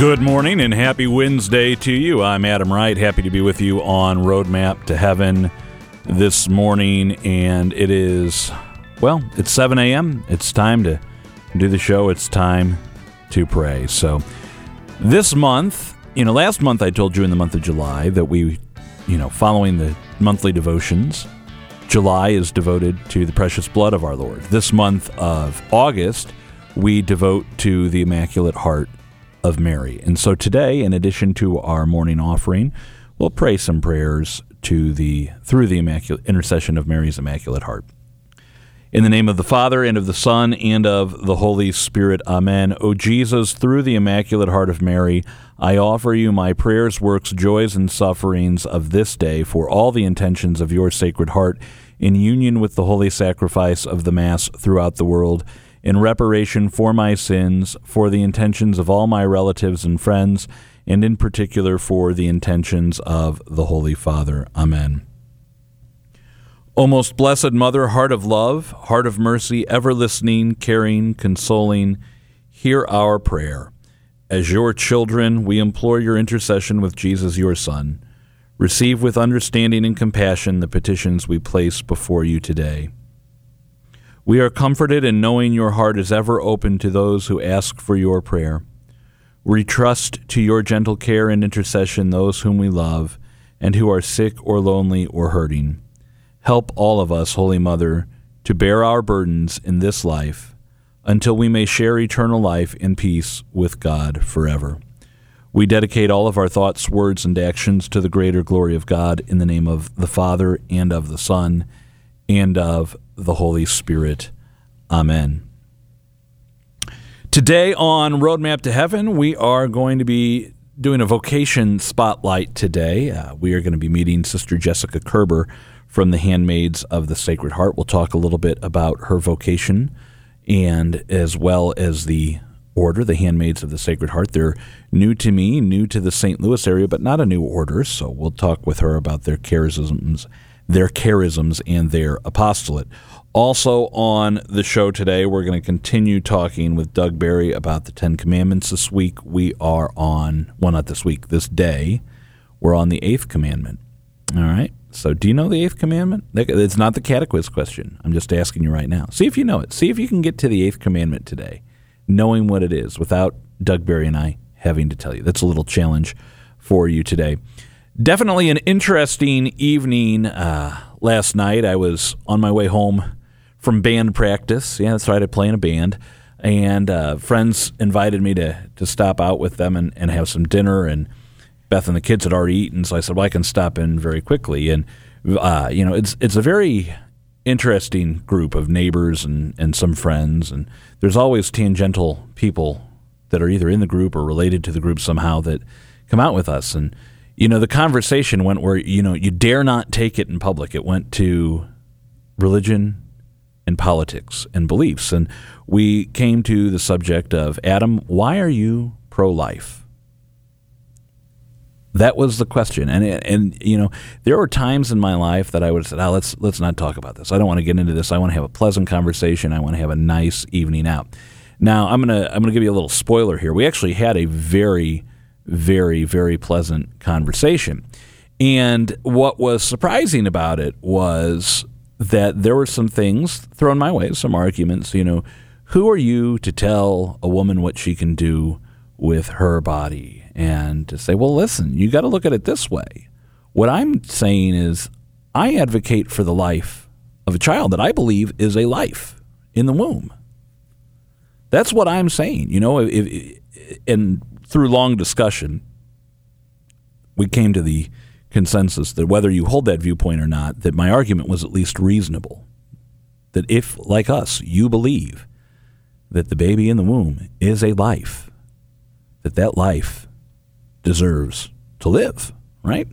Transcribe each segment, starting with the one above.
Good morning and happy Wednesday to you. I'm Adam Wright. Happy to be with you on Roadmap to Heaven this morning. And it is, well, it's 7 a.m. It's time to do the show. It's time to pray. So this month, you know, last month I told you in the month of July that we, you know, following the monthly devotions, July is devoted to the precious blood of our Lord. This month of August, we devote to the Immaculate Heart of Mary. And so today, in addition to our morning offering, we'll pray some prayers to the through the immaculate intercession of Mary's Immaculate Heart. In the name of the Father and of the Son and of the Holy Spirit. Amen. O Jesus, through the Immaculate Heart of Mary, I offer you my prayers, works, joys, and sufferings of this day for all the intentions of your Sacred Heart in union with the holy sacrifice of the Mass throughout the world in reparation for my sins, for the intentions of all my relatives and friends, and in particular for the intentions of the Holy Father. Amen. O most blessed Mother, heart of love, heart of mercy, ever listening, caring, consoling, hear our prayer. As your children, we implore your intercession with Jesus, your Son. Receive with understanding and compassion the petitions we place before you today. We are comforted in knowing your heart is ever open to those who ask for your prayer. We trust to your gentle care and intercession those whom we love and who are sick or lonely or hurting. Help all of us, Holy Mother, to bear our burdens in this life until we may share eternal life in peace with God forever. We dedicate all of our thoughts, words, and actions to the greater glory of God in the name of the Father and of the Son and of the Holy Spirit. Amen. Today on Roadmap to Heaven, we are going to be doing a vocation spotlight today. Uh, we are going to be meeting Sister Jessica Kerber from the Handmaids of the Sacred Heart. We'll talk a little bit about her vocation and as well as the order, the Handmaids of the Sacred Heart. They're new to me, new to the St. Louis area, but not a new order. So we'll talk with her about their charisms, their charisms and their apostolate. Also on the show today, we're going to continue talking with Doug Barry about the Ten Commandments. This week we are on, well, not this week, this day, we're on the Eighth Commandment. All right. So, do you know the Eighth Commandment? It's not the catechist question. I'm just asking you right now. See if you know it. See if you can get to the Eighth Commandment today, knowing what it is without Doug Barry and I having to tell you. That's a little challenge for you today. Definitely an interesting evening uh, last night. I was on my way home from band practice. Yeah, that's right. I play in a band. And uh, friends invited me to, to stop out with them and, and have some dinner. And Beth and the kids had already eaten, so I said, "Well, I can stop in very quickly." And uh, you know, it's it's a very interesting group of neighbors and, and some friends, and there's always tangential people that are either in the group or related to the group somehow that come out with us. And you know, the conversation went where you know you dare not take it in public. It went to religion, and politics and beliefs. And we came to the subject of Adam, why are you pro life? That was the question, and and you know there were times in my life that I would have said, oh, let's let's not talk about this. I don't want to get into this. I want to have a pleasant conversation. I want to have a nice evening out. Now I'm gonna I'm gonna give you a little spoiler here. We actually had a very very very pleasant conversation, and what was surprising about it was that there were some things thrown my way, some arguments, you know, who are you to tell a woman what she can do with her body? And to say, well, listen, you got to look at it this way. What I'm saying is, I advocate for the life of a child that I believe is a life in the womb. That's what I'm saying. You know, if, and through long discussion, we came to the consensus that whether you hold that viewpoint or not, that my argument was at least reasonable. That if, like us, you believe that the baby in the womb is a life, that that life deserves to live, right?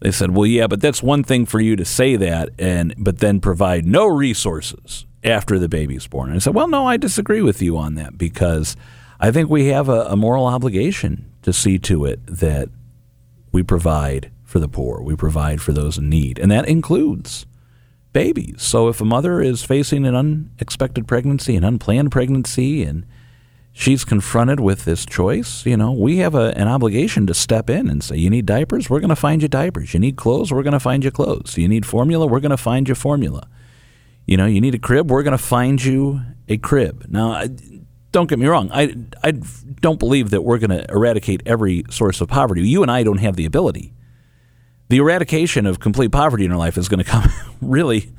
They said, "Well, yeah, but that's one thing for you to say that and but then provide no resources after the baby's born." And I said, "Well, no, I disagree with you on that because I think we have a, a moral obligation to see to it that we provide for the poor. We provide for those in need, and that includes babies. So if a mother is facing an unexpected pregnancy, an unplanned pregnancy, and she's confronted with this choice, you know, we have a, an obligation to step in and say, you need diapers? We're going to find you diapers. You need clothes? We're going to find you clothes. You need formula? We're going to find you formula. You know, you need a crib? We're going to find you a crib. Now, don't get me wrong. I, I don't believe that we're going to eradicate every source of poverty. You and I don't have the ability. The eradication of complete poverty in our life is going to come really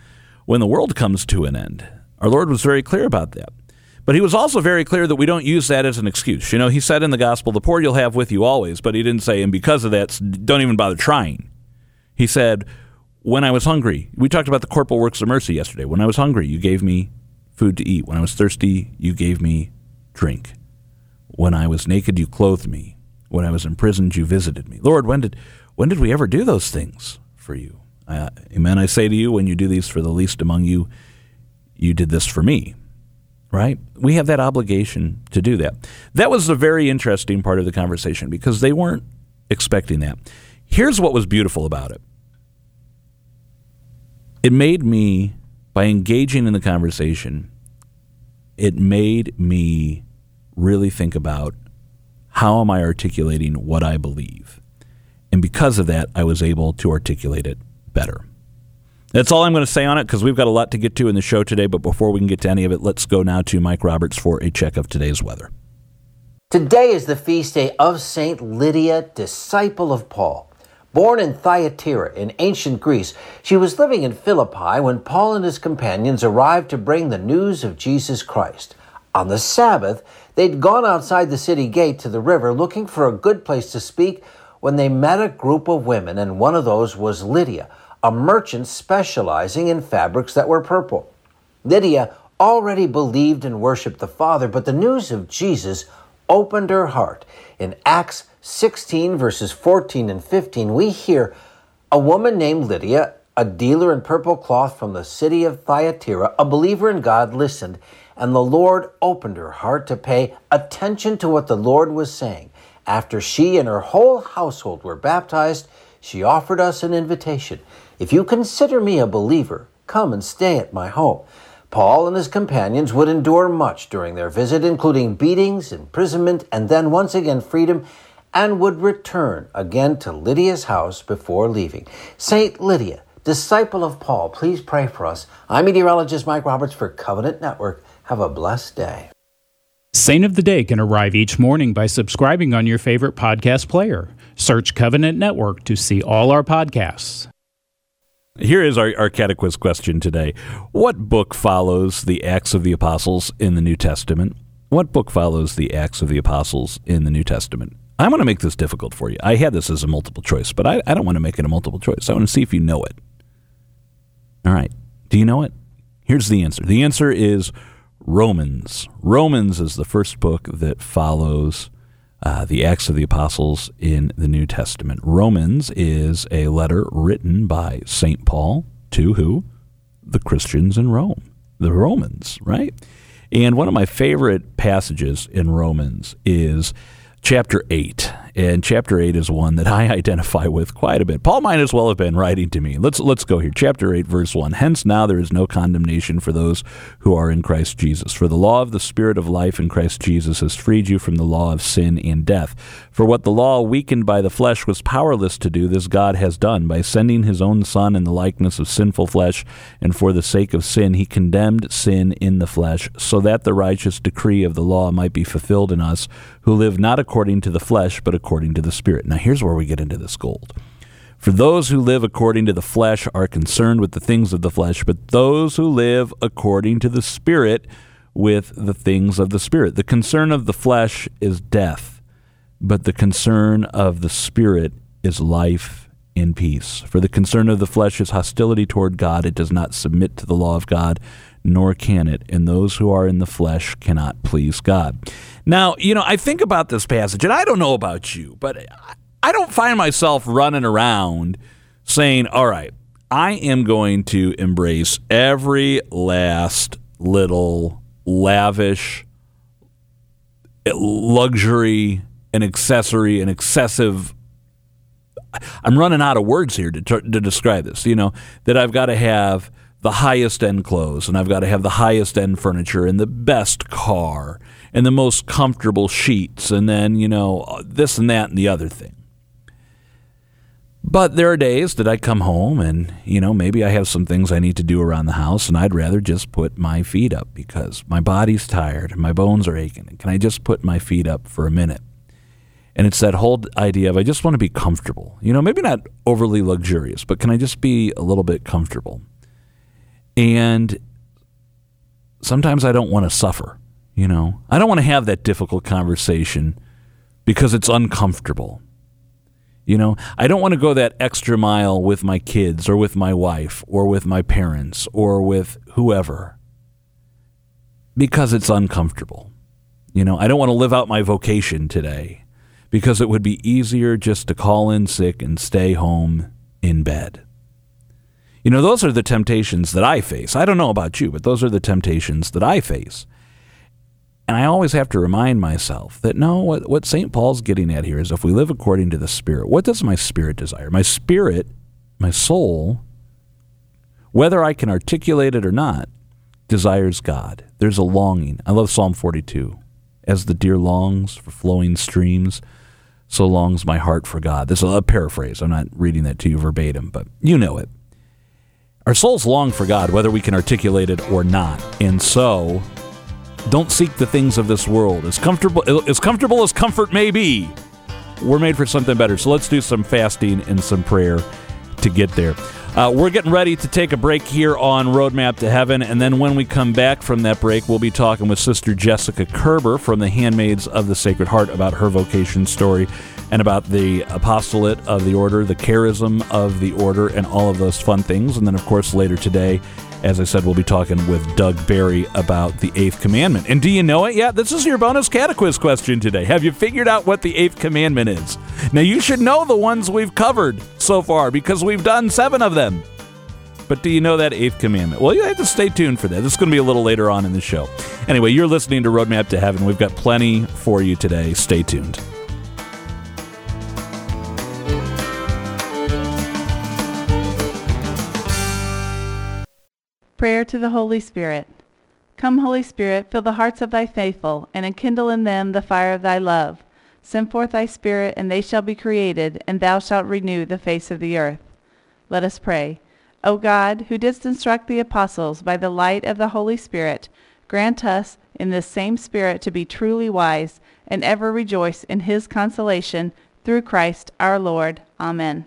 when the world comes to an end. Our Lord was very clear about that. But he was also very clear that we don't use that as an excuse. You know, he said in the gospel, the poor you'll have with you always, but he didn't say, and because of that, don't even bother trying. He said, when I was hungry, we talked about the corporal works of mercy yesterday. When I was hungry, you gave me food to eat. When I was thirsty, you gave me drink. When I was naked, you clothed me. When I was imprisoned, you visited me. Lord, when did, when did we ever do those things for you? Uh, amen. I say to you, when you do these for the least among you, you did this for me right? We have that obligation to do that. That was a very interesting part of the conversation because they weren't expecting that. Here's what was beautiful about it it made me, by engaging in the conversation, it made me really think about how am I articulating what I believe? And because of that, I was able to articulate it better. That's all I'm going to say on it because we've got a lot to get to in the show today. But before we can get to any of it, let's go now to Mike Roberts for a check of today's weather. Today is the feast day of Saint Lydia, disciple of Paul. Born in Thyatira in ancient Greece, she was living in Philippi when Paul and his companions arrived to bring the news of Jesus Christ. On the Sabbath, they'd gone outside the city gate to the river looking for a good place to speak when they met a group of women, and one of those was Lydia a merchant specializing in fabrics that were purple. Lydia already believed and worshiped the Father, but the news of Jesus opened her heart. In Acts 16, verses 14 and 15, we hear a woman named Lydia, a dealer in purple cloth from the city of Thyatira, a believer in God, listened, and the Lord opened her heart to pay attention to what the Lord was saying. After she and her whole household were baptized, she offered us an invitation. If you consider me a believer, come and stay at my home. Paul and his companions would endure much during their visit, including beatings, imprisonment, and then once again freedom, and would return again to Lydia's house before leaving. Saint Lydia, disciple of Paul, please pray for us. I'm meteorologist Mike Roberts for Covenant Network. Have a blessed day. Saint of the Day can arrive each morning by subscribing on your favorite podcast player. Search Covenant Network to see all our podcasts. Here is our, our catequist question today. What book follows the Acts of the Apostles in the New Testament? What book follows the Acts of the Apostles in the New Testament? I'm going to make this difficult for you. I had this as a multiple choice, but I, I don't want to make it a multiple choice. I want to see if you know it. All right. Do you know it? Here's the answer. The answer is Romans. Romans is the first book that follows uh, the Acts of the Apostles in the New Testament. Romans is a letter written by St. Paul to who? The Christians in Rome, the Romans, right? And one of my favorite passages in Romans is chapter 8. And chapter 8 is one that I identify with quite a bit. Paul might as well have been writing to me. Let's let's go here. Chapter 8 verse 1. Hence now there is no condemnation for those who are in Christ Jesus. For the law of the spirit of life in Christ Jesus has freed you from the law of sin and death. For what the law weakened by the flesh was powerless to do, this God has done by sending his own son in the likeness of sinful flesh, and for the sake of sin he condemned sin in the flesh, so that the righteous decree of the law might be fulfilled in us who live not according to the flesh but according to the Spirit. Now, here's where we get into this gold. For those who live according to the flesh are concerned with the things of the flesh, but those who live according to the Spirit with the things of the Spirit. The concern of the flesh is death, but the concern of the Spirit is life and peace. For the concern of the flesh is hostility toward God. It does not submit to the law of God, nor can it. And those who are in the flesh cannot please God. Now, you know, I think about this passage, and I don't know about you, but I don't find myself running around saying, all right, I am going to embrace every last little lavish luxury and accessory and excessive I'm running out of words here to, to describe this. You know that I've got to have the highest end clothes and I've got to have the highest end furniture and the best car and the most comfortable sheets and then, you know, this and that and the other thing. But there are days that I come home and, you know, maybe I have some things I need to do around the house and I'd rather just put my feet up because my body's tired and my bones are aching. Can I just put my feet up for a minute? And it's that whole idea of I just want to be comfortable. You know, maybe not overly luxurious, but can I just be a little bit comfortable? And sometimes I don't want to suffer, you know. I don't want to have that difficult conversation because it's uncomfortable. You know, I don't want to go that extra mile with my kids or with my wife or with my parents or with whoever because it's uncomfortable. You know, I don't want to live out my vocation today because it would be easier just to call in sick and stay home in bed. You know, those are the temptations that I face. I don't know about you, but those are the temptations that I face. And I always have to remind myself that no, what, what St. Paul's getting at here is if we live according to the Spirit, what does my spirit desire? My spirit, my soul, whether I can articulate it or not, desires God. There's a longing. I love Psalm 42. As the deer longs for flowing streams, so longs my heart for God. This is a paraphrase. I'm not reading that to you verbatim, but you know it. Our souls long for God, whether we can articulate it or not. And so, don't seek the things of this world. As comfortable as comfortable as comfort may be, we're made for something better. So let's do some fasting and some prayer to get there. Uh, we're getting ready to take a break here on Roadmap to Heaven, and then when we come back from that break, we'll be talking with Sister Jessica Kerber from the Handmaids of the Sacred Heart about her vocation story and about the apostolate of the order, the charism of the order, and all of those fun things. And then, of course, later today, as I said, we'll be talking with Doug Barry about the eighth commandment. And do you know it yet? This is your bonus catequiz question today. Have you figured out what the eighth commandment is? Now, you should know the ones we've covered so far because we've done seven of them. But do you know that eighth commandment? Well, you have to stay tuned for that. This is going to be a little later on in the show. Anyway, you're listening to Roadmap to Heaven. We've got plenty for you today. Stay tuned. Prayer to the Holy Spirit. Come, Holy Spirit, fill the hearts of thy faithful, and enkindle in them the fire of thy love. Send forth thy Spirit, and they shall be created, and thou shalt renew the face of the earth. Let us pray. O God, who didst instruct the apostles by the light of the Holy Spirit, grant us in this same Spirit to be truly wise, and ever rejoice in his consolation through Christ our Lord. Amen.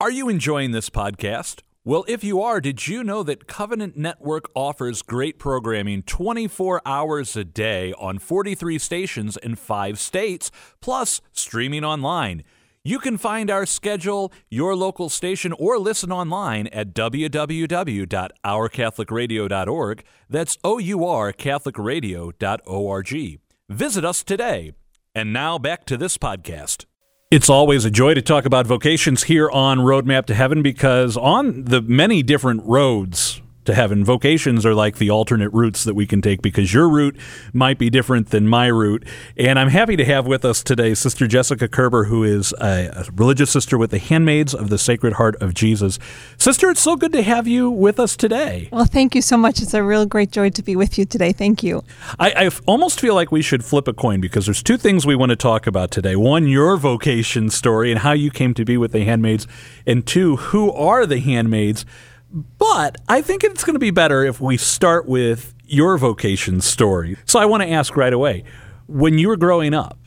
Are you enjoying this podcast? Well, if you are, did you know that Covenant Network offers great programming 24 hours a day on 43 stations in five states, plus streaming online? You can find our schedule, your local station, or listen online at www.ourcatholicradio.org. That's O U R CatholicRadio.org. Visit us today. And now back to this podcast. It's always a joy to talk about vocations here on Roadmap to Heaven because on the many different roads to heaven, vocations are like the alternate routes that we can take because your route might be different than my route. And I'm happy to have with us today Sister Jessica Kerber, who is a, religious sister with the Handmaids of the Sacred Heart of Jesus. Sister, it's so good to have you with us today. Well, thank you so much. It's a real great joy to be with you today. Thank you. I, I almost feel like we should flip a coin because there's two things we want to talk about today. One, your vocation story and how you came to be with the Handmaids, and two, who are the Handmaids? But I think it's going to be better if we start with your vocation story. So I want to ask right away when you were growing up,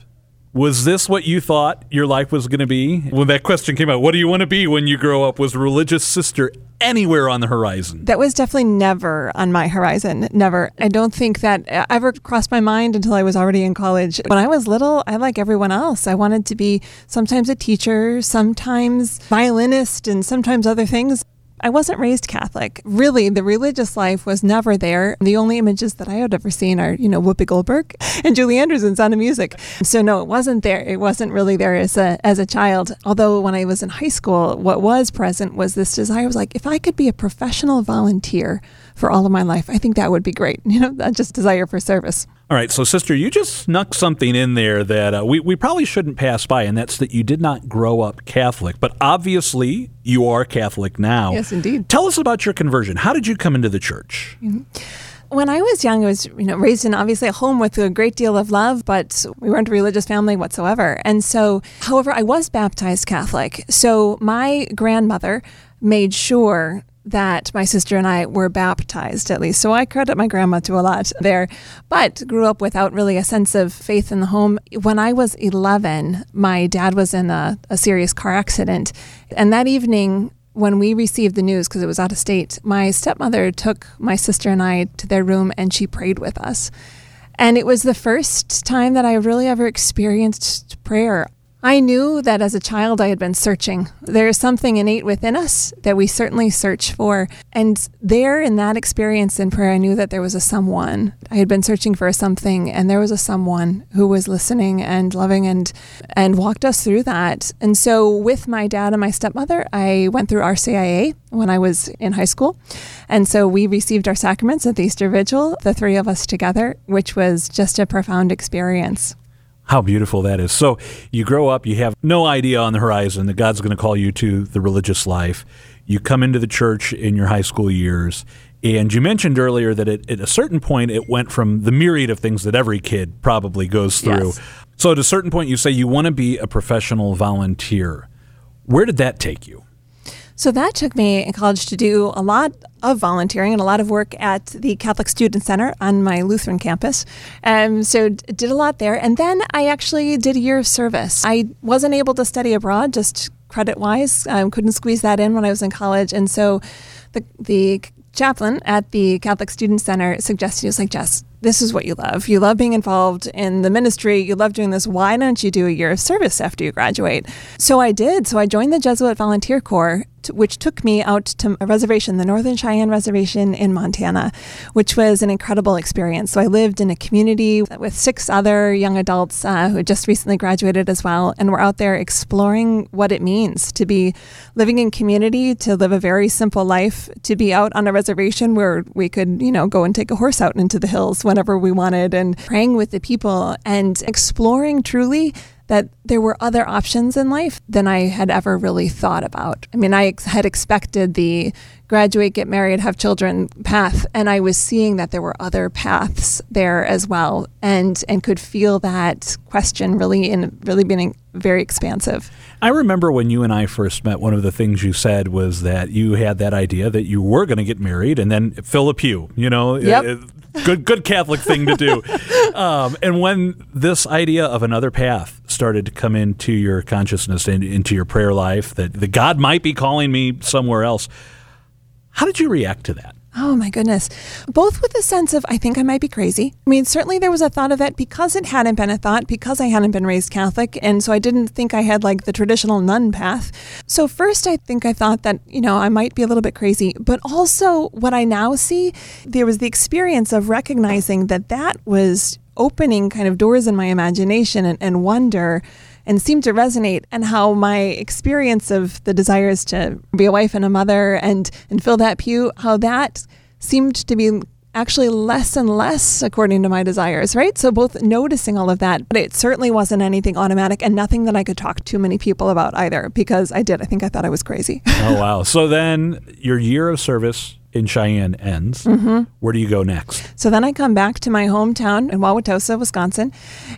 was this what you thought your life was going to be? When that question came out, what do you want to be when you grow up? Was religious sister anywhere on the horizon? That was definitely never on my horizon. Never. I don't think that ever crossed my mind until I was already in college. When I was little, I like everyone else. I wanted to be sometimes a teacher, sometimes violinist, and sometimes other things. I wasn't raised Catholic. Really, the religious life was never there. The only images that I had ever seen are, you know, Whoopi Goldberg and Julie Andrews in Sound of Music. So no, it wasn't there. It wasn't really there as a as a child. Although when I was in high school, what was present was this desire. I was like, if I could be a professional volunteer for all of my life, I think that would be great. You know, that just desire for service. All right, so sister, you just snuck something in there that uh, we, we probably shouldn't pass by, and that's that you did not grow up Catholic, but obviously you are Catholic now. Yes, indeed. Tell us about your conversion. How did you come into the church? Mm-hmm. When I was young, I was you know raised in obviously a home with a great deal of love, but we weren't a religious family whatsoever. And so, however, I was baptized Catholic. So my grandmother made sure that my sister and I were baptized, at least. So I credit my grandma to a lot there, but grew up without really a sense of faith in the home. When I was 11, my dad was in a, a serious car accident. And that evening, when we received the news, because it was out of state, my stepmother took my sister and I to their room and she prayed with us. And it was the first time that I really ever experienced prayer. I knew that as a child I had been searching. There is something innate within us that we certainly search for. And there in that experience in prayer, I knew that there was a someone. I had been searching for a something, and there was a someone who was listening and loving and and walked us through that. And so with my dad and my stepmother, I went through RCIA when I was in high school. And so we received our sacraments at the Easter Vigil, the three of us together, which was just a profound experience. How beautiful that is. So you grow up, you have no idea on the horizon that God's going to call you to the religious life. You come into the church in your high school years. And you mentioned earlier that it, at a certain point, it went from the myriad of things that every kid probably goes through. Yes. So at a certain point, you say you want to be a professional volunteer. Where did that take you? So that took me in college to do a lot of volunteering and a lot of work at the Catholic Student Center on my Lutheran campus. Um, so did a lot there. And then I actually did a year of service. I wasn't able to study abroad, just credit wise. Um, couldn't squeeze that in when I was in college. And so the, the chaplain at the Catholic Student Center suggested, he was like, Jess, this is what you love. You love being involved in the ministry. You love doing this. Why don't you do a year of service after you graduate? So I did. So I joined the Jesuit Volunteer Corps, t- which took me out to a reservation, the Northern Cheyenne Reservation in Montana, which was an incredible experience. So I lived in a community with six other young adults uh, who had just recently graduated as well. And we're out there exploring what it means to be living in community, to live a very simple life, to be out on a reservation where we could, you know, go and take a horse out into the hills whenever we wanted and praying with the people and exploring truly that there were other options in life than I had ever really thought about. I mean, I ex- had expected the graduate, get married, have children path, and I was seeing that there were other paths there as well, and and could feel that question really in really being very expansive. I remember when you and I first met, one of the things you said was that you had that idea that you were going to get married and then fill a pew, you know? Yep. Uh, Good good Catholic thing to do. Um, and when this idea of another path started to come into your consciousness and into your prayer life, that the God might be calling me somewhere else, how did you react to that? Oh my goodness. Both with a sense of, I think I might be crazy. I mean, certainly there was a thought of that because it hadn't been a thought, because I hadn't been raised Catholic. And so I didn't think I had like the traditional nun path. So, first, I think I thought that, you know, I might be a little bit crazy. But also, what I now see, there was the experience of recognizing that that was opening kind of doors in my imagination and, and wonder and seemed to resonate and how my experience of the desires to be a wife and a mother and and fill that pew how that seemed to be actually less and less according to my desires right? So both noticing all of that but it certainly wasn't anything automatic and nothing that i could talk to many people about either because i did. I think i thought i was crazy. Oh, wow. So then your year of service in Cheyenne ends. Mm-hmm. Where do you go next? So then I come back to my hometown in Wauwatosa, Wisconsin.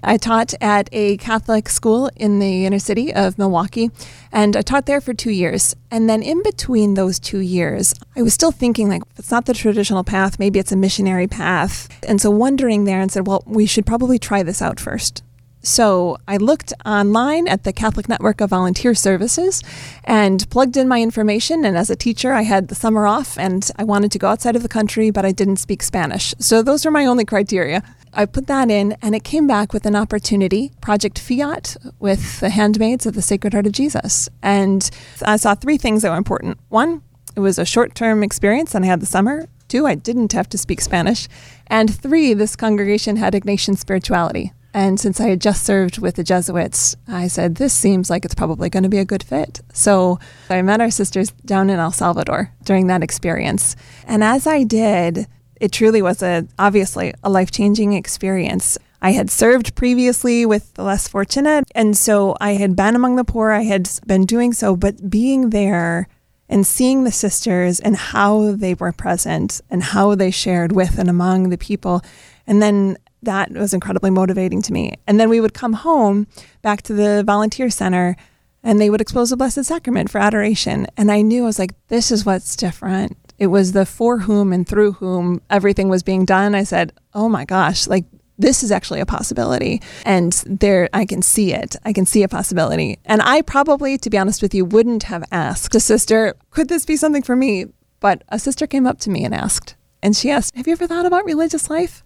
I taught at a Catholic school in the inner city of Milwaukee, and I taught there for two years. And then in between those two years, I was still thinking, like, it's not the traditional path, maybe it's a missionary path. And so wondering there and said, well, we should probably try this out first. So I looked online at the Catholic Network of Volunteer Services and plugged in my information. And as a teacher, I had the summer off and I wanted to go outside of the country, but I didn't speak Spanish. So those are my only criteria. I put that in and it came back with an opportunity, Project Fiat with the Handmaids of the Sacred Heart of Jesus. And I saw three things that were important. One, it was a short term experience and I had the summer. Two, I didn't have to speak Spanish. And three, this congregation had Ignatian spirituality. And since I had just served with the Jesuits, I said, this seems like it's probably going to be a good fit. So I met our sisters down in El Salvador during that experience. And as I did, it truly was a obviously a life changing experience. I had served previously with the less fortunate, and so I had been among the poor. I had been doing so, but being there and seeing the sisters and how they were present and how they shared with and among the people, and then that was incredibly motivating to me. And then we would come home back to the volunteer center and they would expose the Blessed Sacrament for adoration. And I knew I was like, this is what's different. It was the for whom and through whom everything was being done. I said, oh my gosh, like this is actually a possibility. And there, I can see it. I can see a possibility. And I probably, to be honest with you, wouldn't have asked a sister, could this be something for me? But a sister came up to me and asked. And she asked, Have you ever thought about religious life?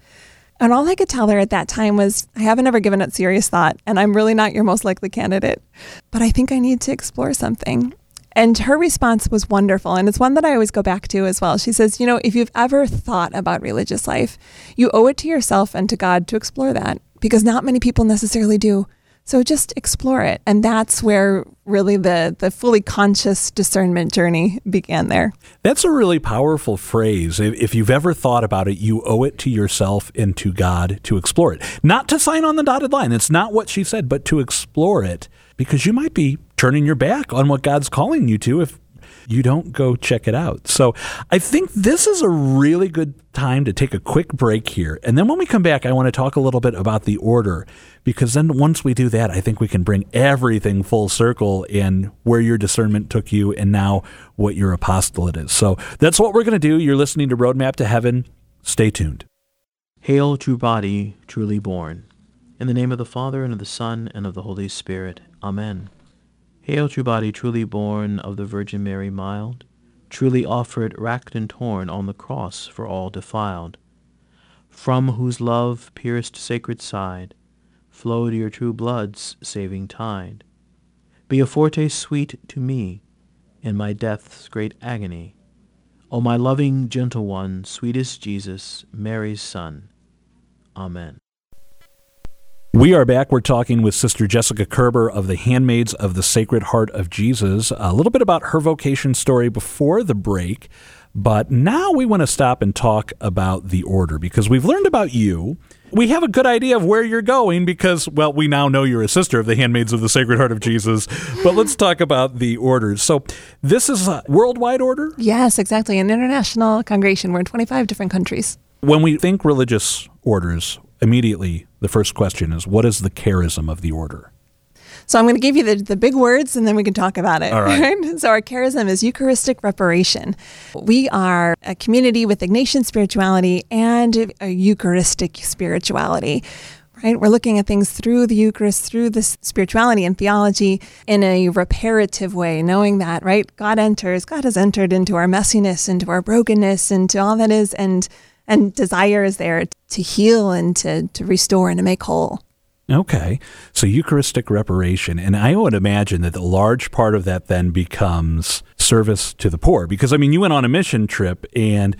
And all I could tell her at that time was, I haven't ever given it serious thought, and I'm really not your most likely candidate, but I think I need to explore something. And her response was wonderful. And it's one that I always go back to as well. She says, You know, if you've ever thought about religious life, you owe it to yourself and to God to explore that because not many people necessarily do. So just explore it. And that's where really the, the fully conscious discernment journey began there. That's a really powerful phrase. If you've ever thought about it, you owe it to yourself and to God to explore it. Not to sign on the dotted line. It's not what she said, but to explore it because you might be turning your back on what God's calling you to if you don't go check it out. So I think this is a really good time to take a quick break here. And then when we come back, I want to talk a little bit about the order because then once we do that, I think we can bring everything full circle in where your discernment took you and now what your apostolate is. So that's what we're going to do. You're listening to Roadmap to Heaven. Stay tuned. Hail, true body, truly born. In the name of the Father, and of the Son, and of the Holy Spirit. Amen. Hail, true body, truly born of the Virgin Mary mild, truly offered, racked and torn on the cross for all defiled, from whose love pierced sacred side flowed your true blood's saving tide. Be a foretaste sweet to me in my death's great agony. O my loving, gentle one, sweetest Jesus, Mary's Son. Amen. We are back. We're talking with Sister Jessica Kerber of the Handmaids of the Sacred Heart of Jesus. A little bit about her vocation story before the break, but now we want to stop and talk about the order because we've learned about you. We have a good idea of where you're going because, well, we now know you're a sister of the Handmaids of the Sacred Heart of Jesus. But let's talk about the orders. So, this is a worldwide order? Yes, exactly. An international congregation. We're in 25 different countries. When we think religious orders, immediately the first question is what is the charism of the order? So I'm going to give you the, the big words and then we can talk about it. All right. So our charism is Eucharistic reparation. We are a community with Ignatian spirituality and a Eucharistic spirituality. Right? We're looking at things through the Eucharist, through the spirituality and theology in a reparative way, knowing that, right? God enters, God has entered into our messiness, into our brokenness, into all that is, and and desire is there to heal and to, to restore and to make whole. Okay. So Eucharistic reparation. And I would imagine that a large part of that then becomes service to the poor. Because, I mean, you went on a mission trip, and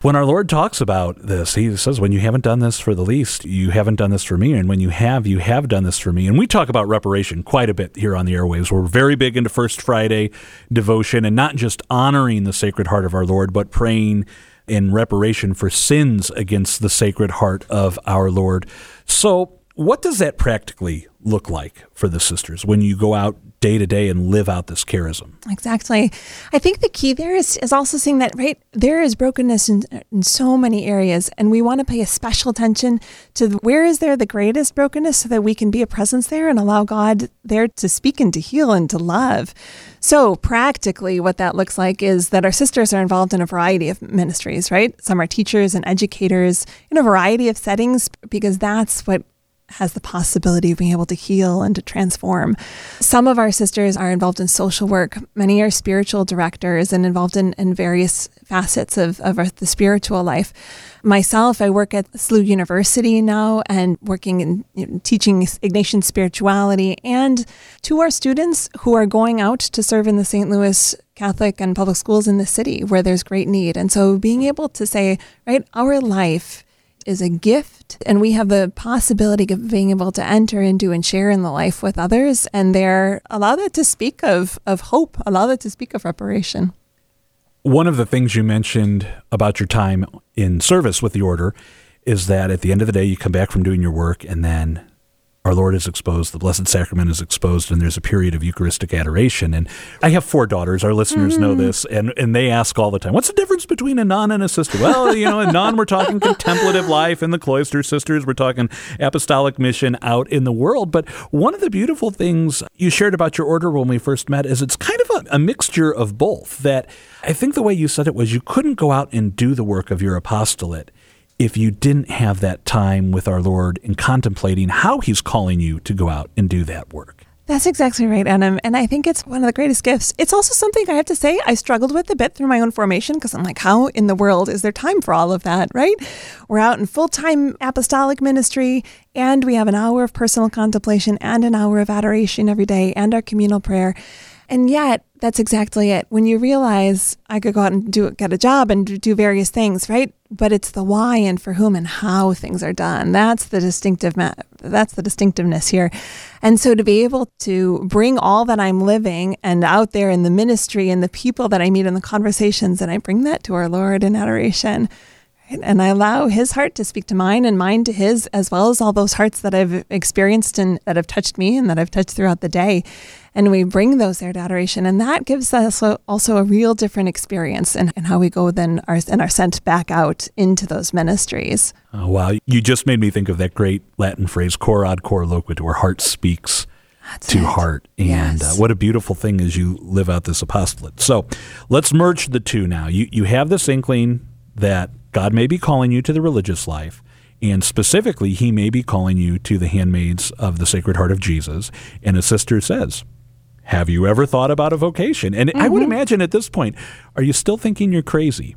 when our Lord talks about this, he says, When you haven't done this for the least, you haven't done this for me. And when you have, you have done this for me. And we talk about reparation quite a bit here on the airwaves. We're very big into First Friday devotion and not just honoring the Sacred Heart of our Lord, but praying in reparation for sins against the Sacred Heart of our Lord. So, what does that practically look like for the sisters when you go out day to day and live out this charism? Exactly. I think the key there is, is also seeing that, right, there is brokenness in, in so many areas, and we want to pay a special attention to where is there the greatest brokenness so that we can be a presence there and allow God there to speak and to heal and to love. So, practically, what that looks like is that our sisters are involved in a variety of ministries, right? Some are teachers and educators in a variety of settings because that's what has the possibility of being able to heal and to transform. Some of our sisters are involved in social work. Many are spiritual directors and involved in, in various facets of, of our, the spiritual life. Myself, I work at SLU University now and working in you know, teaching Ignatian spirituality and to our students who are going out to serve in the St. Louis Catholic and public schools in the city where there's great need. And so being able to say, right, our life is a gift and we have the possibility of being able to enter into and share in the life with others and they're allow that to speak of of hope allow that to speak of reparation. One of the things you mentioned about your time in service with the order is that at the end of the day, you come back from doing your work and then our Lord is exposed, the Blessed Sacrament is exposed, and there's a period of Eucharistic adoration. And I have four daughters. Our listeners mm-hmm. know this, and, and they ask all the time, "What's the difference between a nun and a sister?" Well, you know, a nun we're talking contemplative life in the cloister. Sisters we're talking apostolic mission out in the world. But one of the beautiful things you shared about your order when we first met is it's kind of a, a mixture of both. That I think the way you said it was you couldn't go out and do the work of your apostolate if you didn't have that time with our Lord in contemplating how He's calling you to go out and do that work. That's exactly right, Adam. And I think it's one of the greatest gifts. It's also something I have to say I struggled with a bit through my own formation because I'm like, how in the world is there time for all of that, right? We're out in full time apostolic ministry and we have an hour of personal contemplation and an hour of adoration every day and our communal prayer. And yet, that's exactly it. When you realize I could go out and do get a job and do various things, right? But it's the why and for whom and how things are done. That's the distinctive that's the distinctiveness here. And so to be able to bring all that I'm living and out there in the ministry and the people that I meet in the conversations and I bring that to our Lord in adoration and I allow his heart to speak to mine and mine to his, as well as all those hearts that I've experienced and that have touched me and that I've touched throughout the day. And we bring those there to adoration. And that gives us also a real different experience and, and how we go then are, and are sent back out into those ministries. Oh, wow. You just made me think of that great Latin phrase, cor ad cor loquit, where heart speaks. That's to it. heart. And uh, yes. uh, what a beautiful thing as you live out this apostolate. So let's merge the two now. You, you have this inkling that God may be calling you to the religious life, and specifically, He may be calling you to the handmaids of the Sacred Heart of Jesus. And a sister says, Have you ever thought about a vocation? And mm-hmm. I would mm-hmm. imagine at this point, are you still thinking you're crazy?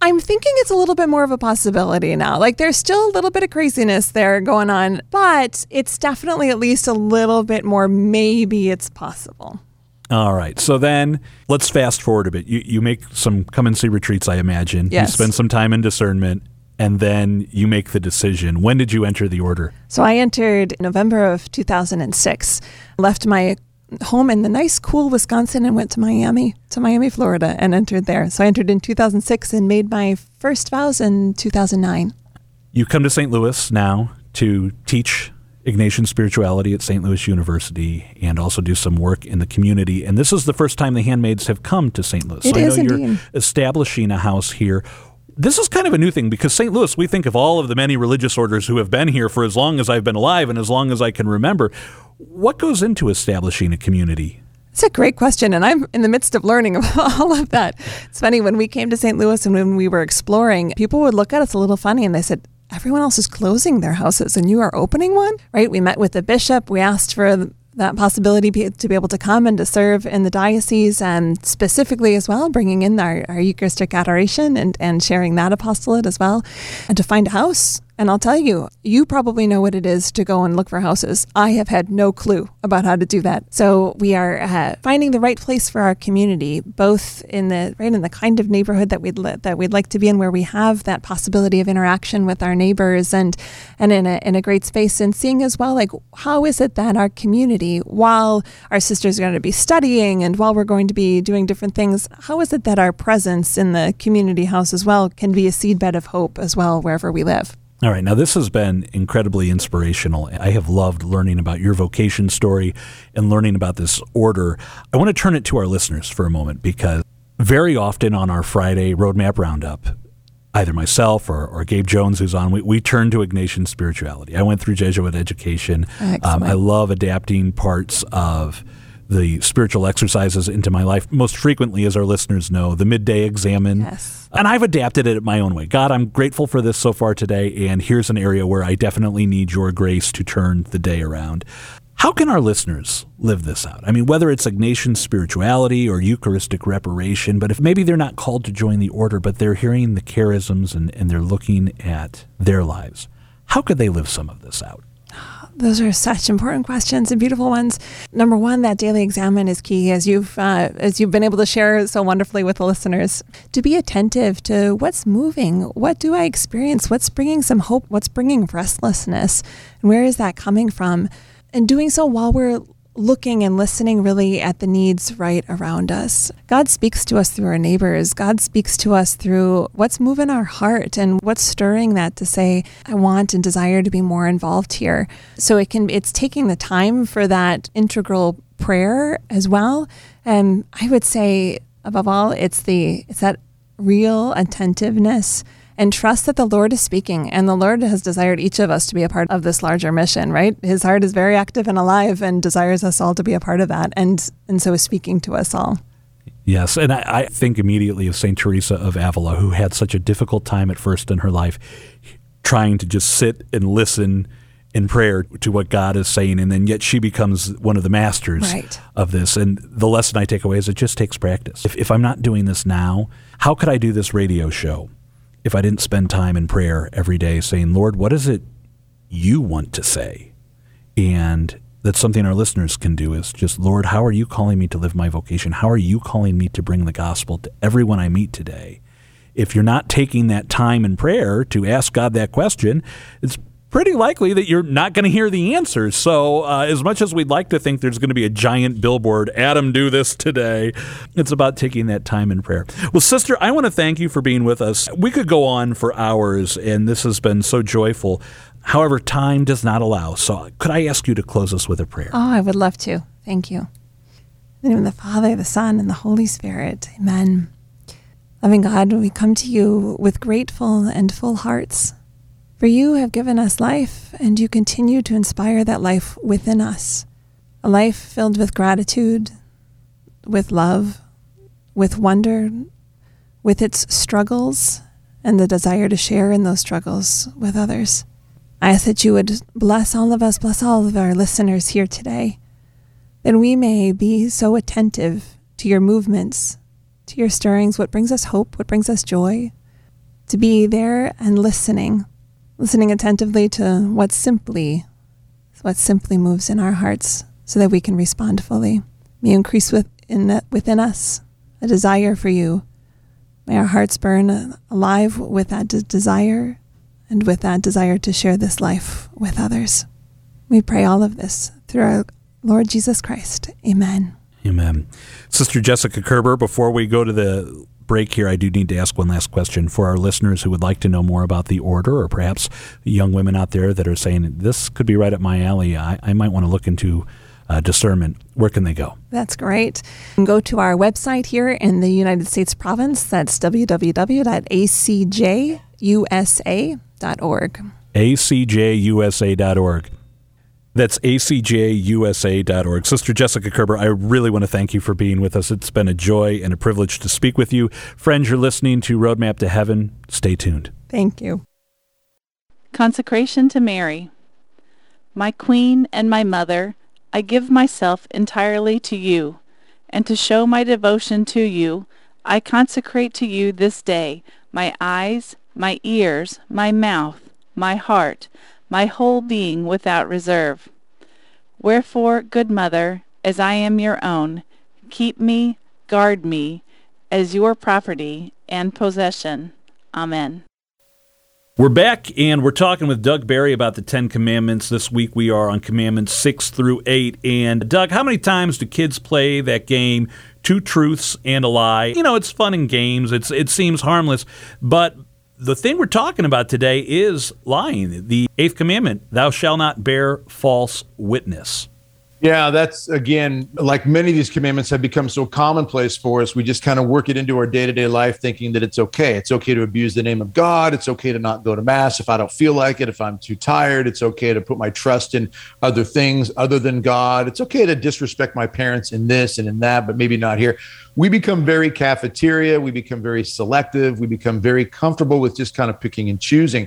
I'm thinking it's a little bit more of a possibility now. Like there's still a little bit of craziness there going on, but it's definitely at least a little bit more maybe it's possible. All right. So then let's fast forward a bit. You, you make some come and see retreats, I imagine. Yes. You spend some time in discernment and then you make the decision. When did you enter the order? So I entered November of 2006, left my home in the nice, cool Wisconsin and went to Miami, to Miami, Florida, and entered there. So I entered in 2006 and made my first vows in 2009. You come to St. Louis now to teach Ignatian spirituality at St. Louis University and also do some work in the community. And this is the first time the handmaids have come to St. Louis. It so I know indeed. you're establishing a house here. This is kind of a new thing because St. Louis, we think of all of the many religious orders who have been here for as long as I've been alive and as long as I can remember. What goes into establishing a community it's a great question, and I'm in the midst of learning all of that. It's funny when we came to St. Louis and when we were exploring, people would look at us a little funny and they said, everyone else is closing their houses and you are opening one, right? We met with the bishop. We asked for that possibility to be able to come and to serve in the diocese and specifically as well bringing in our, our eucharistic adoration and, and sharing that apostolate as well and to find a house and I'll tell you, you probably know what it is to go and look for houses. I have had no clue about how to do that. So we are uh, finding the right place for our community, both in the right in the kind of neighborhood that we'd li- that we'd like to be in, where we have that possibility of interaction with our neighbors, and and in a in a great space, and seeing as well like how is it that our community, while our sisters are going to be studying and while we're going to be doing different things, how is it that our presence in the community house as well can be a seedbed of hope as well wherever we live. All right. Now, this has been incredibly inspirational. I have loved learning about your vocation story and learning about this order. I want to turn it to our listeners for a moment because very often on our Friday Roadmap Roundup, either myself or, or Gabe Jones, who's on, we, we turn to Ignatian spirituality. I went through Jesuit education. Um, I love adapting parts of the spiritual exercises into my life. Most frequently, as our listeners know, the midday examen. Yes. And I've adapted it my own way. God, I'm grateful for this so far today, and here's an area where I definitely need your grace to turn the day around. How can our listeners live this out? I mean, whether it's Ignatian spirituality or Eucharistic reparation, but if maybe they're not called to join the order, but they're hearing the charisms and, and they're looking at their lives, how could they live some of this out? Those are such important questions and beautiful ones. Number one, that daily examen is key, as you've uh, as you've been able to share so wonderfully with the listeners. To be attentive to what's moving, what do I experience, what's bringing some hope, what's bringing restlessness, and where is that coming from? And doing so while we're looking and listening really at the needs right around us. God speaks to us through our neighbors. God speaks to us through what's moving our heart and what's stirring that to say, I want and desire to be more involved here. So it can it's taking the time for that integral prayer as well. And I would say above all, it's the it's that real attentiveness and trust that the Lord is speaking. And the Lord has desired each of us to be a part of this larger mission, right? His heart is very active and alive and desires us all to be a part of that. And, and so is speaking to us all. Yes, and I, I think immediately of St. Teresa of Avila, who had such a difficult time at first in her life trying to just sit and listen in prayer to what God is saying, and then yet she becomes one of the masters right. of this. And the lesson I take away is it just takes practice. If, if I'm not doing this now, how could I do this radio show? If I didn't spend time in prayer every day saying, Lord, what is it you want to say? And that's something our listeners can do is just, Lord, how are you calling me to live my vocation? How are you calling me to bring the gospel to everyone I meet today? If you're not taking that time in prayer to ask God that question, it's pretty likely that you're not going to hear the answers. So, uh, as much as we'd like to think there's going to be a giant billboard, Adam, do this today, it's about taking that time in prayer. Well, sister, I want to thank you for being with us. We could go on for hours, and this has been so joyful. However, time does not allow. So, could I ask you to close us with a prayer? Oh, I would love to. Thank you. In the name of the Father, the Son, and the Holy Spirit. Amen. Loving God, we come to you with grateful and full hearts for you have given us life, and you continue to inspire that life within us. A life filled with gratitude, with love, with wonder, with its struggles, and the desire to share in those struggles with others. I ask that you would bless all of us, bless all of our listeners here today, that we may be so attentive to your movements, to your stirrings, what brings us hope, what brings us joy, to be there and listening listening attentively to what simply what simply moves in our hearts so that we can respond fully. May increase within, within us a desire for you. May our hearts burn alive with that de- desire and with that desire to share this life with others. We pray all of this through our Lord Jesus Christ. Amen. Amen. Sister Jessica Kerber, before we go to the break here, I do need to ask one last question for our listeners who would like to know more about the order, or perhaps young women out there that are saying, This could be right up my alley. I, I might want to look into uh, discernment. Where can they go? That's great. Go to our website here in the United States province. That's www.acjusa.org. acjusa.org. That's acjusa.org. Sister Jessica Kerber, I really want to thank you for being with us. It's been a joy and a privilege to speak with you. Friends, you're listening to Roadmap to Heaven. Stay tuned. Thank you. Consecration to Mary. My Queen and my Mother, I give myself entirely to you, and to show my devotion to you, I consecrate to you this day my eyes, my ears, my mouth, my heart, my whole being without reserve. Wherefore, good mother, as I am your own, keep me, guard me, as your property and possession. Amen. We're back and we're talking with Doug Barry about the Ten Commandments. This week we are on Commandments 6 through 8. And Doug, how many times do kids play that game, Two Truths and a Lie? You know, it's fun in games, it's, it seems harmless, but the thing we're talking about today is lying. The eighth commandment, thou shalt not bear false witness. Yeah, that's again, like many of these commandments have become so commonplace for us. We just kind of work it into our day to day life thinking that it's okay. It's okay to abuse the name of God. It's okay to not go to Mass if I don't feel like it, if I'm too tired. It's okay to put my trust in other things other than God. It's okay to disrespect my parents in this and in that, but maybe not here. We become very cafeteria. We become very selective. We become very comfortable with just kind of picking and choosing.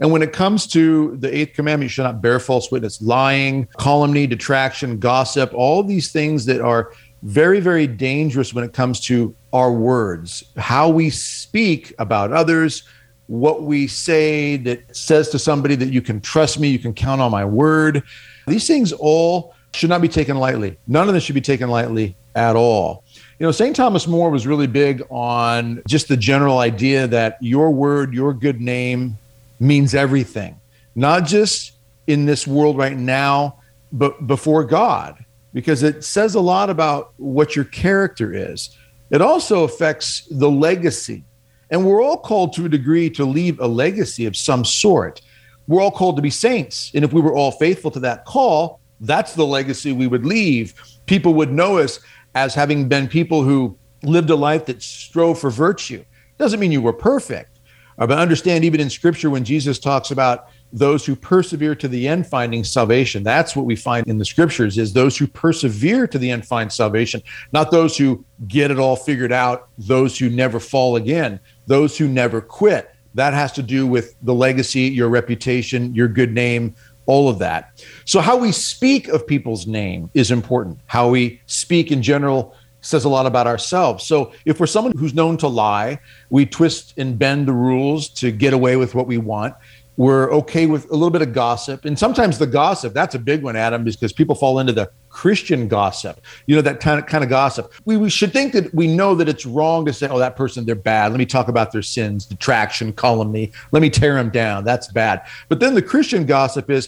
And when it comes to the eighth commandment, you shall not bear false witness, lying, calumny, detraction, gossip, all these things that are very, very dangerous when it comes to our words, how we speak about others, what we say that says to somebody that you can trust me, you can count on my word. These things all should not be taken lightly. None of this should be taken lightly at all. You know, St. Thomas More was really big on just the general idea that your word, your good name, means everything, not just in this world right now, but before God. because it says a lot about what your character is. It also affects the legacy. And we're all called to a degree to leave a legacy of some sort. We're all called to be saints. And if we were all faithful to that call, that's the legacy we would leave. People would know us as having been people who lived a life that strove for virtue. Doesn't mean you were perfect. But understand, even in scripture, when Jesus talks about those who persevere to the end finding salvation that's what we find in the scriptures is those who persevere to the end find salvation not those who get it all figured out those who never fall again those who never quit. That has to do with the legacy your reputation your good name all of that. So how we speak of people's name is important. How we speak in general says a lot about ourselves. So if we're someone who's known to lie, we twist and bend the rules to get away with what we want. We're okay with a little bit of gossip. And sometimes the gossip, that's a big one, Adam, is because people fall into the Christian gossip, you know, that kind of, kind of gossip. We, we should think that we know that it's wrong to say, oh, that person, they're bad. Let me talk about their sins, detraction, calumny. Let me tear them down. That's bad. But then the Christian gossip is,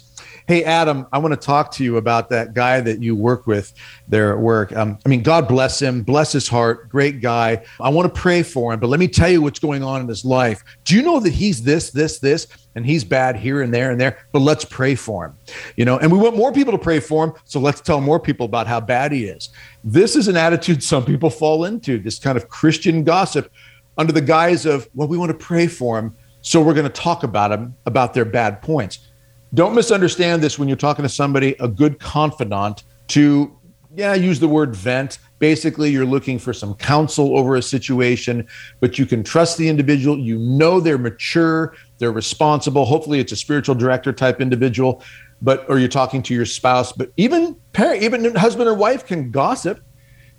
hey, Adam, I want to talk to you about that guy that you work with there at work. Um, I mean, God bless him, bless his heart, great guy. I want to pray for him, but let me tell you what's going on in his life. Do you know that he's this, this, this? and he's bad here and there and there, but let's pray for him. You know, and we want more people to pray for him, so let's tell more people about how bad he is. This is an attitude some people fall into, this kind of Christian gossip under the guise of, well, we want to pray for him, so we're going to talk about him about their bad points. Don't misunderstand this when you're talking to somebody, a good confidant to yeah, use the word vent. Basically, you're looking for some counsel over a situation, but you can trust the individual. You know they're mature, they're responsible. Hopefully, it's a spiritual director type individual, but or you're talking to your spouse. But even parent, even husband or wife can gossip.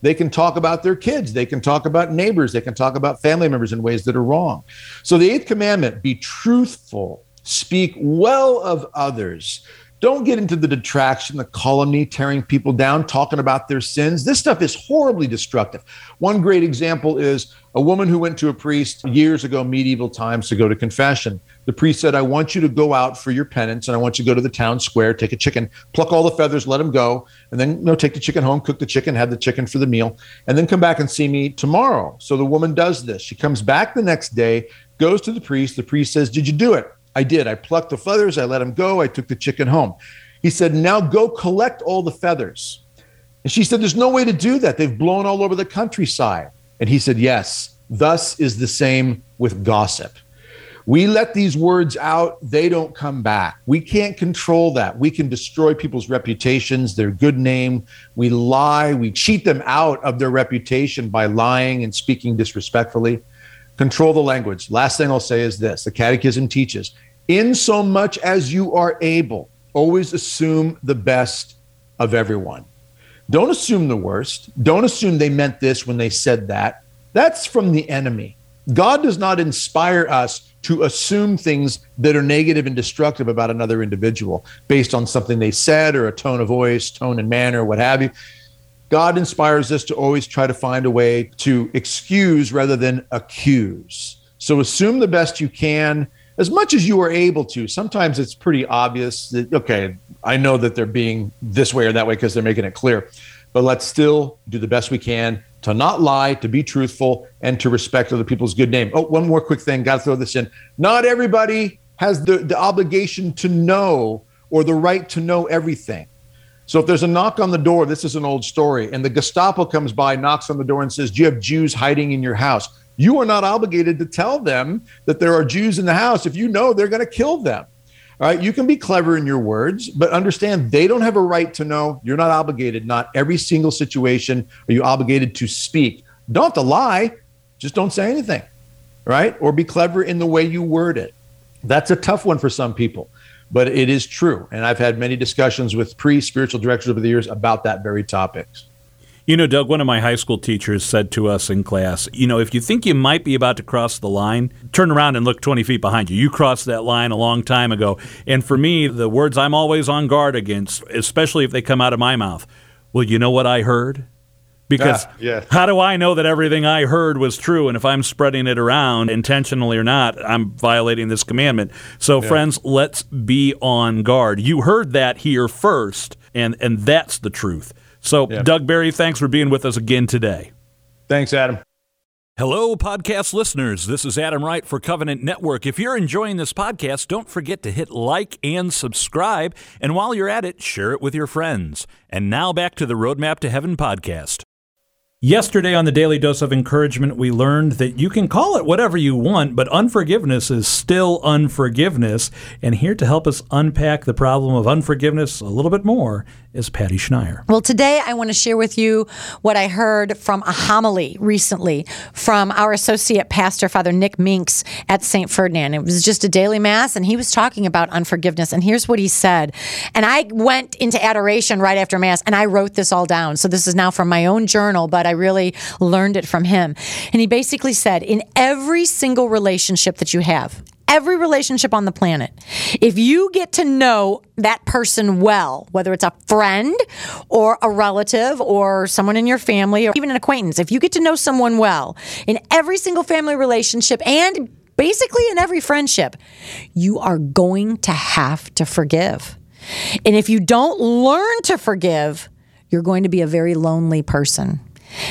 They can talk about their kids. They can talk about neighbors. They can talk about family members in ways that are wrong. So the eighth commandment: be truthful, speak well of others don't get into the detraction, the calumny, tearing people down, talking about their sins. This stuff is horribly destructive. One great example is a woman who went to a priest years ago, medieval times, to go to confession. The priest said, I want you to go out for your penance and I want you to go to the town square, take a chicken, pluck all the feathers, let them go, and then you know, take the chicken home, cook the chicken, have the chicken for the meal, and then come back and see me tomorrow. So the woman does this. She comes back the next day, goes to the priest. The priest says, Did you do it? I did. I plucked the feathers, I let him go, I took the chicken home. He said, Now go collect all the feathers. And she said, There's no way to do that. They've blown all over the countryside. And he said, Yes, thus is the same with gossip. We let these words out, they don't come back. We can't control that. We can destroy people's reputations, their good name. We lie, we cheat them out of their reputation by lying and speaking disrespectfully. Control the language. Last thing I'll say is this the Catechism teaches in so much as you are able, always assume the best of everyone. Don't assume the worst. Don't assume they meant this when they said that. That's from the enemy. God does not inspire us to assume things that are negative and destructive about another individual based on something they said or a tone of voice, tone and manner, what have you. God inspires us to always try to find a way to excuse rather than accuse. So assume the best you can as much as you are able to. Sometimes it's pretty obvious that, okay, I know that they're being this way or that way because they're making it clear. But let's still do the best we can to not lie, to be truthful, and to respect other people's good name. Oh, one more quick thing. Got to throw this in. Not everybody has the, the obligation to know or the right to know everything. So if there's a knock on the door, this is an old story, and the Gestapo comes by, knocks on the door, and says, Do you have Jews hiding in your house? You are not obligated to tell them that there are Jews in the house if you know they're going to kill them. All right, you can be clever in your words, but understand they don't have a right to know. You're not obligated. Not every single situation are you obligated to speak. Don't have to lie, just don't say anything, right? Or be clever in the way you word it. That's a tough one for some people but it is true. And I've had many discussions with pre spiritual directors over the years about that very topic. You know, Doug, one of my high school teachers said to us in class, you know, if you think you might be about to cross the line, turn around and look 20 feet behind you. You crossed that line a long time ago. And for me, the words I'm always on guard against, especially if they come out of my mouth, well, you know what I heard? Because ah, yeah. how do I know that everything I heard was true? And if I'm spreading it around intentionally or not, I'm violating this commandment. So, yeah. friends, let's be on guard. You heard that here first, and, and that's the truth. So, Yeah. Doug Barry, thanks for being with us again today. Thanks, Adam. Hello, podcast listeners. This is Adam Wright for Covenant Network. If you're enjoying this podcast, don't forget to hit like and subscribe. And while you're at it, share it with your friends. And now back to the Roadmap to Heaven podcast. Yesterday on the Daily Dose of Encouragement, we learned that you can call it whatever you want, but unforgiveness is still unforgiveness. And here to help us unpack the problem of unforgiveness a little bit more is Patty Schneier. Well, today I want to share with you what I heard from a homily recently from our associate pastor, Father Nick Minks at St. Ferdinand. It was just a daily mass, and he was talking about unforgiveness. And here's what he said. And I went into adoration right after mass, and I wrote this all down. So this is now from my own journal, but I really learned it from him. And he basically said, in every single relationship that you have, every relationship on the planet. If you get to know that person well, whether it's a friend or a relative or someone in your family or even an acquaintance, if you get to know someone well in every single family relationship and basically in every friendship, you are going to have to forgive. And if you don't learn to forgive, you're going to be a very lonely person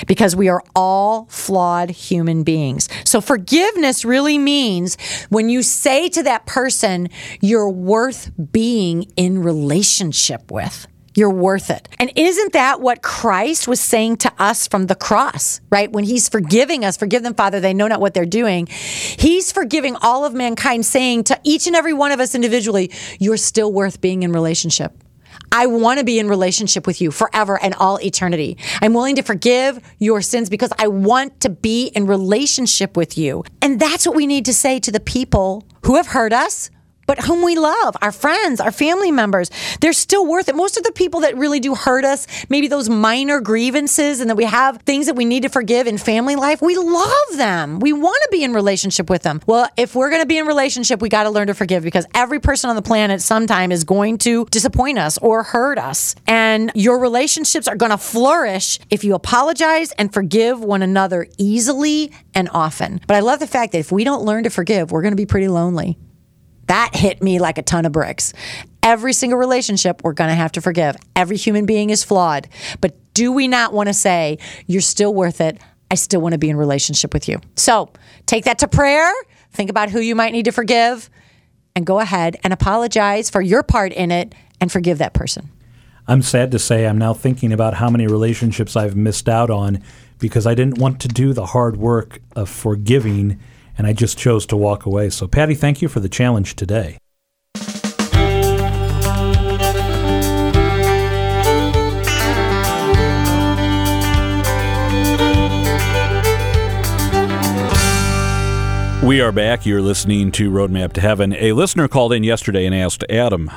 because we are all flawed human beings. So forgiveness really means when you say to that person, you're worth being in relationship with. You're worth it. And isn't that what Christ was saying to us from the cross, right? When he's forgiving us, forgive them, Father, they know not what they're doing. He's forgiving all of mankind, saying to each and every one of us individually, you're still worth being in relationship. I want to be in relationship with you forever and all eternity. I'm willing to forgive your sins because I want to be in relationship with you. And that's what we need to say to the people who have hurt us, but whom we love, our friends, our family members. They're still worth it. Most of the people that really do hurt us, maybe those minor grievances and that we have things that we need to forgive in family life, we love them. We want to be in relationship with them. Well, if we're going to be in relationship, we got to learn to forgive because every person on the planet sometime is going to disappoint us or hurt us. And your relationships are going to flourish if you apologize and forgive one another easily and often. But I love the fact that if we don't learn to forgive, we're going to be pretty lonely. That hit me like a ton of bricks. Every single relationship, we're going to have to forgive. Every human being is flawed. But do we not want to say, you're still worth it? I still want to be in relationship with you. So take that to prayer. Think about who you might need to forgive and go ahead and apologize for your part in it and forgive that person. I'm sad to say I'm now thinking about how many relationships I've missed out on because I didn't want to do the hard work of forgiving and I just chose to walk away. So, Patty, thank you for the challenge today. We are back. You're listening to Roadmap to Heaven. A listener called in yesterday and asked Adam,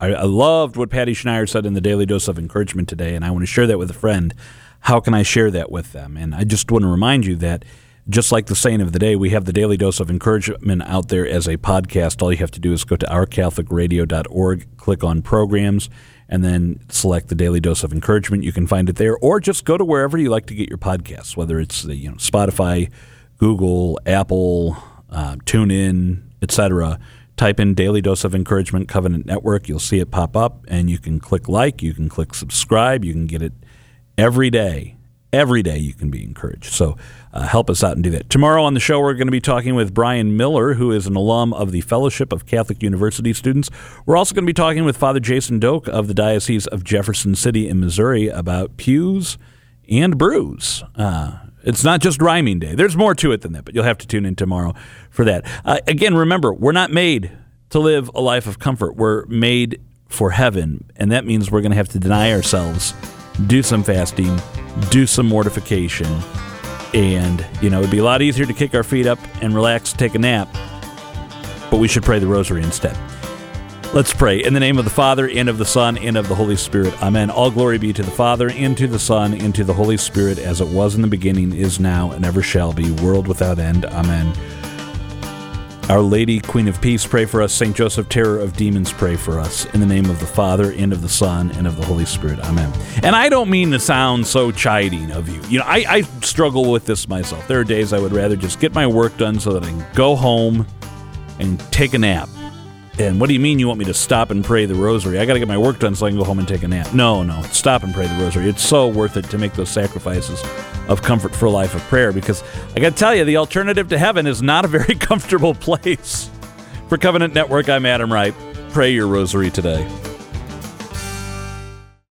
I, I loved what Patty Schneier said in the Daily Dose of Encouragement today, and I want to share that with a friend. How can I share that with them? And I just want to remind you that just like the saying of the day, we have the Daily Dose of Encouragement out there as a podcast. All you have to do is go to ourcatholicradio.org, click on programs, and then select the Daily Dose of Encouragement. You can find it there, or just go to wherever you like to get your podcasts, whether it's the you know Spotify, Google, Apple, uh, TuneIn, etc. Type in Daily Dose of Encouragement Covenant Network. You'll see it pop up, and you can click like, you can click subscribe, you can get it every day. Every day you can be encouraged. So uh, help us out and do that. Tomorrow on the show, we're going to be talking with Brian Miller, who is an alum of the Fellowship of Catholic University Students. We're also going to be talking with Father Jason Doak of the Diocese of Jefferson City in Missouri about pews and brews. Uh, it's not just rhyming day. There's more to it than that, but you'll have to tune in tomorrow for that. Uh, again, remember, we're not made to live a life of comfort. We're made for heaven, and that means we're going to have to deny ourselves, do some fasting, do some mortification, and you know it'd be a lot easier to kick our feet up and relax, take a nap. But we should pray the rosary instead. Let's pray. In the name of the Father, and of the Son, and of the Holy Spirit. Amen. All glory be to the Father, and to the Son, and to the Holy Spirit, as it was in the beginning, is now, and ever shall be, world without end. Amen. Our Lady, Queen of Peace, pray for us. Saint Joseph, Terror of Demons, pray for us. In the name of the Father, and of the Son, and of the Holy Spirit. Amen. And I don't mean to sound so chiding of you. You know, I, I struggle with this myself. There are days I would rather just get my work done so that I can go home and take a nap And what do you mean you want me to stop and pray the rosary? I got to get my work done so I can go home and take a nap. No, no. Stop and pray the rosary. It's so worth it to make those sacrifices of comfort for a life of prayer because I got to tell you, the alternative to heaven is not a very comfortable place. For Covenant Network, I'm Adam Wright. Pray your rosary today.